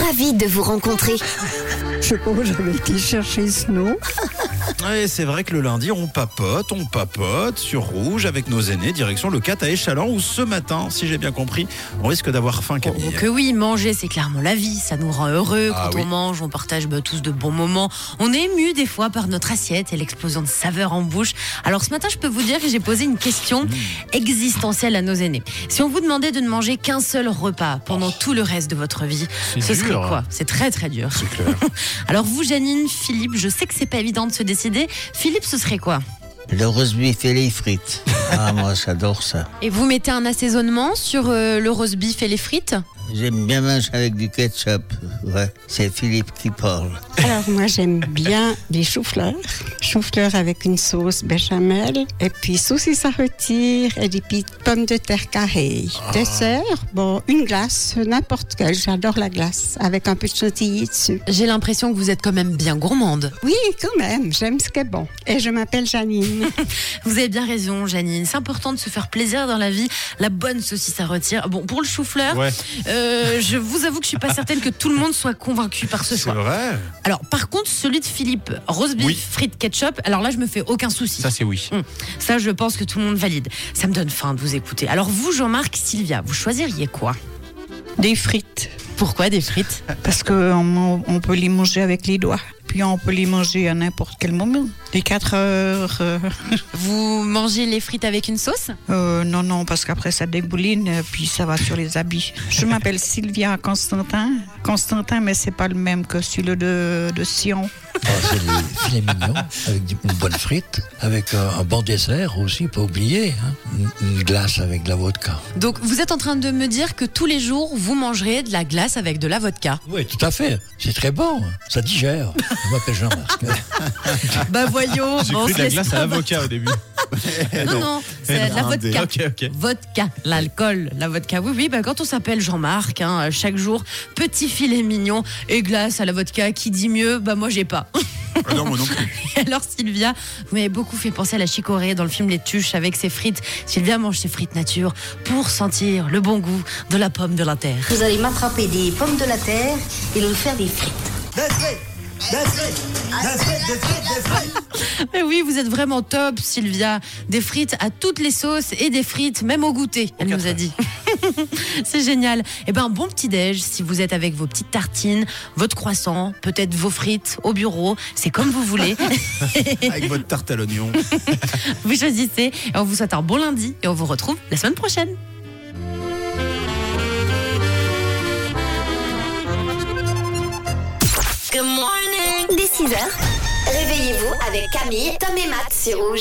Ravie de vous rencontrer. Je pas où j'avais été chercher ce nom. Ouais, c'est vrai que le lundi, on papote, on papote sur Rouge avec nos aînés, direction le 4 à Échalant, où ce matin, si j'ai bien compris, on risque d'avoir faim, Oh, Camille. que oui, manger, c'est clairement la vie. Ça nous rend heureux. Ah Quand oui. on mange, on partage bah, tous de bons moments. On est ému des fois par notre assiette et l'explosion de saveurs en bouche. Alors ce matin, je peux vous dire que j'ai posé une question Mmh. existentielle à nos aînés. Si on vous demandait de ne manger qu'un seul repas pendant tout le reste de votre vie, ce dur. serait quoi? C'est très très dur. Clair. Alors vous, Janine, Philippe, je sais que c'est pas évident de se décider. Philippe, ce serait quoi? Le roast beef et les frites. Ah, moi, j'adore ça. Et vous mettez un assaisonnement sur euh, le roast beef et les frites? J'aime bien manger avec du ketchup. Ouais, c'est Philippe qui parle. Alors moi j'aime bien les choux-fleurs. Choux-fleurs avec une sauce béchamel et puis saucisse à rôtir et des petites pommes de terre carrées. Dessert, bon, une glace, n'importe quelle. J'adore la glace avec un peu de chantilly dessus. J'ai l'impression que vous êtes quand même bien gourmande. Oui, quand même, j'aime ce qui est bon. Et je m'appelle Janine. Vous avez bien raison, Janine. C'est important de se faire plaisir dans la vie. La bonne saucisse à rôtir. Bon, pour le chou-fleur, Ouais, euh, je vous avoue que je suis pas certaine que tout le monde soit convaincu par ce c'est choix. vrai. Alors, par contre, celui de Philippe, rose beef, Oui. frites, ketchup, alors là, je me fais aucun souci. Ça, c'est oui. Ça, je pense que tout le monde valide. Ça me donne faim de vous écouter. Alors, vous, Jean-Marc, Sylvia, vous choisiriez quoi? Des frites. Pourquoi des frites? Parce qu'on on peut les manger avec les doigts. Puis on peut les manger à n'importe quel moment. Les 4 heures. euh, Vous mangez les frites avec une sauce? Euh, non, non, parce qu'après ça débouline, puis ça va sur les habits. Je m'appelle Sylvia Constantin. Constantin, mais c'est pas le même que celui de, de Sion. C'est des filets mignons avec une bonne frite, avec euh, un bon dessert aussi, pas oublier. hein. Une, une glace avec de la vodka. Donc, vous êtes en train de me dire que tous les jours, vous mangerez de la glace avec de la vodka. Oui, tout à fait. C'est très bon. Ça digère. Je m'appelle Jean-Marc. Bah voyons, J'ai bon, cru de la glace à l'avocat au début. Non, non, c'est Eh de la vodka. Vodka, l'alcool, la vodka. Oui, oui, bah quand on s'appelle Jean-Marc, hein, chaque jour, petit filet mignon et glace à la vodka, qui dit mieux Bah moi j'ai pas. Ah non, moi non plus. Alors Sylvia, vous m'avez beaucoup fait penser à la chicorée dans le film Les Tuches avec ses frites. Sylvia mange ses frites nature pour sentir le bon goût de la pomme de la terre. Vous allez m'attraper des pommes de la terre et nous faire des frites. Mais oui, vous êtes vraiment top, Sylvia. Des frites à toutes les sauces et des frites même au goûter, elle nous a dit. C'est génial. Eh ben, bon petit déj si vous êtes avec vos petites tartines, votre croissant, peut-être vos frites au bureau. C'est comme vous voulez. Avec votre tarte à l'oignon. vous choisissez. Et on vous souhaite un bon lundi et on vous retrouve la semaine prochaine. 6h, réveillez-vous avec Camille, Tom et Matt sur Rouge.